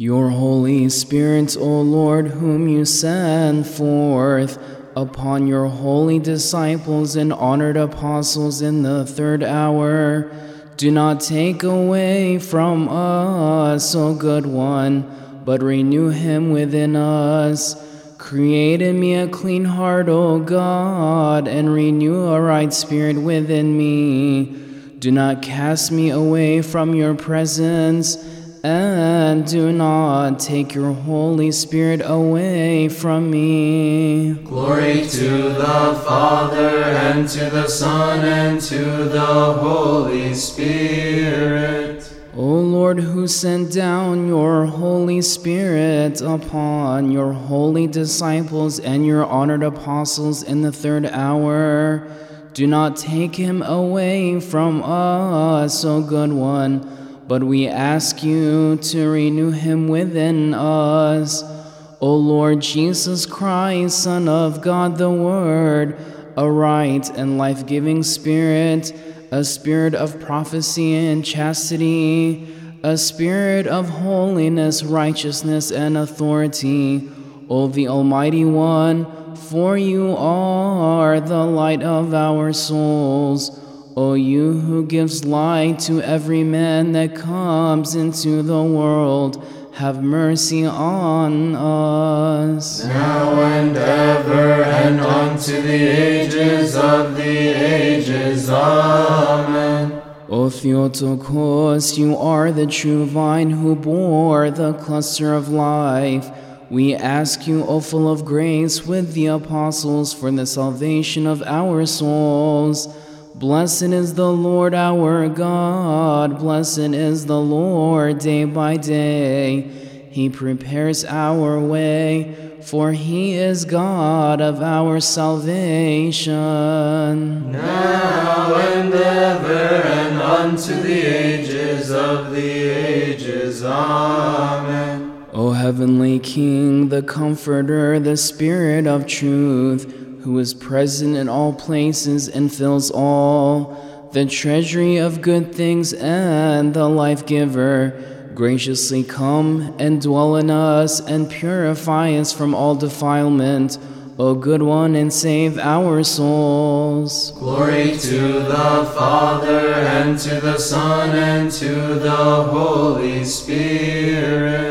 Your Holy Spirit, O Lord, whom you send forth upon your holy disciples and honored apostles in the third hour, do not take away from us, O good one, but renew him within us. Create in me a clean heart, O God, and renew a right spirit within me. Do not cast me away from your presence and do not take your Holy Spirit away from me. Glory to the Father, and to the Son, and to the Holy Spirit. O Lord, who sent down your Holy Spirit upon your holy disciples and your honored apostles in the third hour, do not take him away from us, O good one but we ask you to renew him within us. O Lord Jesus Christ, Son of God the Word, a right and life giving Spirit, a spirit of prophecy and chastity, a spirit of holiness, righteousness, and authority. O the Almighty One, for you are the light of our souls. O you who gives light to every man that comes into the world, have mercy on us. Now and ever, and unto the ages of the ages. Amen. O Theotokos, you are the true vine who bore the cluster of life. We ask you, O full of grace, with the apostles, for the salvation of our souls Blessed is the Lord our God, blessed is the Lord day by day. He prepares our way, for he is God of our salvation. Now and ever and unto the ages of the ages. Amen. O heavenly King, the Comforter, the Spirit of truth, who is present in all places and fills all, the treasury of good things and the life giver, graciously come and dwell in us and purify us from all defilement. O good one, and save our souls. Glory to the Father, and to the Son, and to the Holy Spirit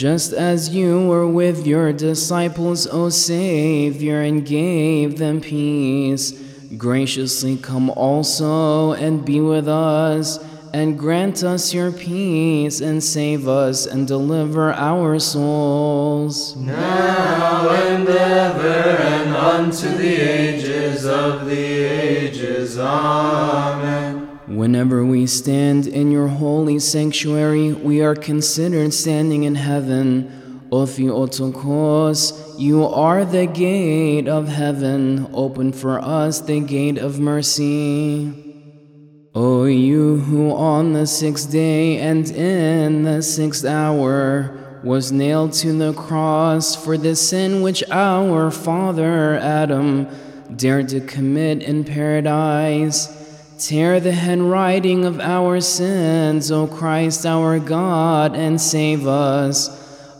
just as you were with your disciples, O Savior, and gave them peace, graciously come also and be with us, and grant us your peace, and save us, and deliver our souls. Now and ever, and unto the ages of the ages. Amen. Whenever we stand in your holy sanctuary, we are considered standing in heaven. O Theotokos, you are the gate of heaven. Open for us the gate of mercy. O you who on the sixth day and in the sixth hour was nailed to the cross for the sin which our father Adam dared to commit in paradise Tear the handwriting of our sins, O Christ our God, and save us.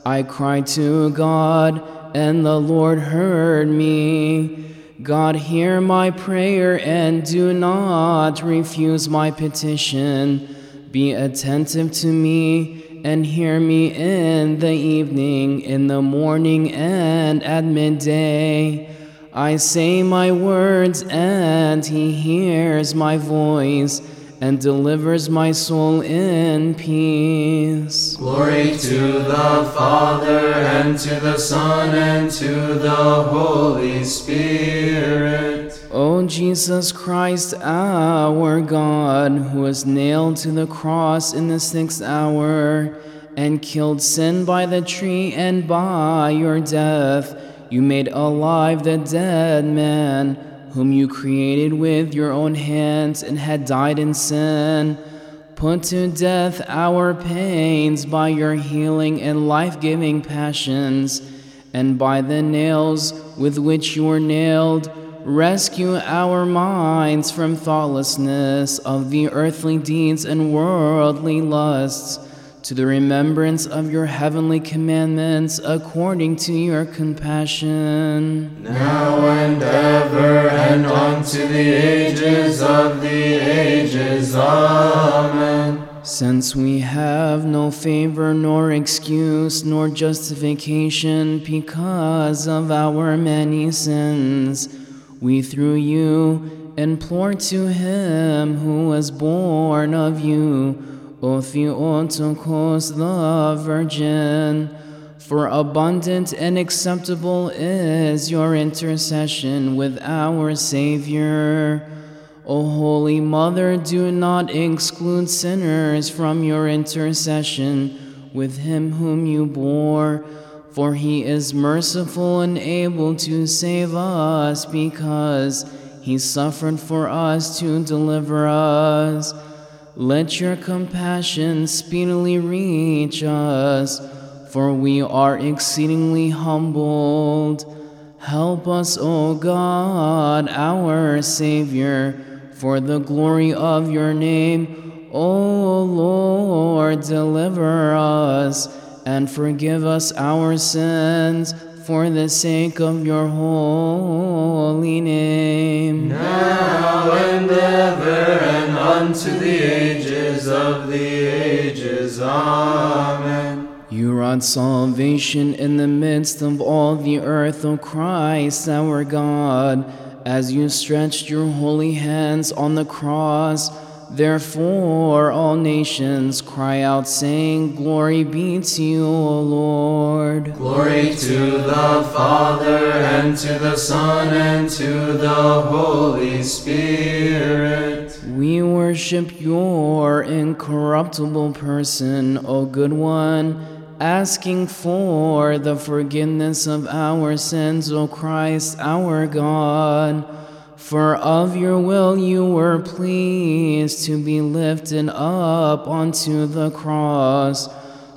I cried to God, and the Lord heard me. God, hear my prayer and do not refuse my petition. Be attentive to me and hear me in the evening, in the morning, and at midday. I say my words, and he hears my voice and delivers my soul in peace. Glory to the Father, and to the Son, and to the Holy Spirit. O Jesus Christ, our God, who was nailed to the cross in the sixth hour, and killed sin by the tree and by your death you made alive the dead man, whom you created with your own hands and had died in sin. Put to death our pains by your healing and life giving passions, and by the nails with which you were nailed, rescue our minds from thoughtlessness of the earthly deeds and worldly lusts to the remembrance of your heavenly commandments according to your compassion. Now and ever and unto the ages of the ages. Amen. Since we have no favor nor excuse nor justification because of our many sins, we through you implore to him who was born of you O Theotokos the Virgin, for abundant and acceptable is your intercession with our Savior. O Holy Mother, do not exclude sinners from your intercession with him whom you bore, for he is merciful and able to save us because he suffered for us to deliver us. Let your compassion speedily reach us, for we are exceedingly humbled. Help us, O God, our Savior, for the glory of your name. O Lord, deliver us and forgive us our sins for the sake of your holy name. Now and ever and unto the ages of the ages. Amen. You wrought salvation in the midst of all the earth, O Christ, our God, as you stretched your holy hands on the cross Therefore, all nations cry out, saying, Glory be to you, O Lord. Glory to the Father, and to the Son, and to the Holy Spirit. We worship your incorruptible person, O good one, asking for the forgiveness of our sins, O Christ, our God for of your will you were pleased to be lifted up onto the cross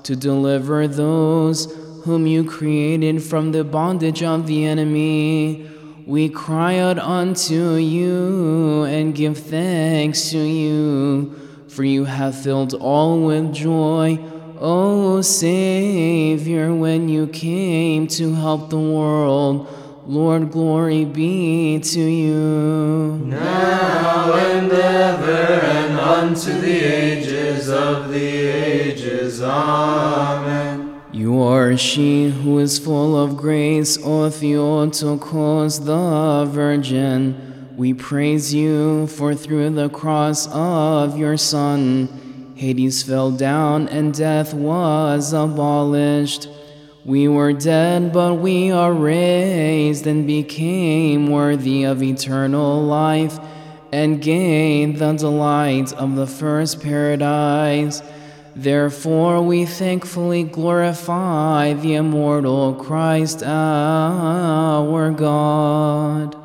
to deliver those whom you created from the bondage of the enemy. We cry out unto you and give thanks to you, for you have filled all with joy, O Savior, when you came to help the world Lord, glory be to you. Now and ever and unto the ages of the ages. Amen. You are she who is full of grace, O Theotokos the Virgin. We praise you, for through the cross of your Son, Hades fell down and death was abolished. We were dead, but we are raised and became worthy of eternal life and gained the delight of the first paradise. Therefore, we thankfully glorify the immortal Christ our God.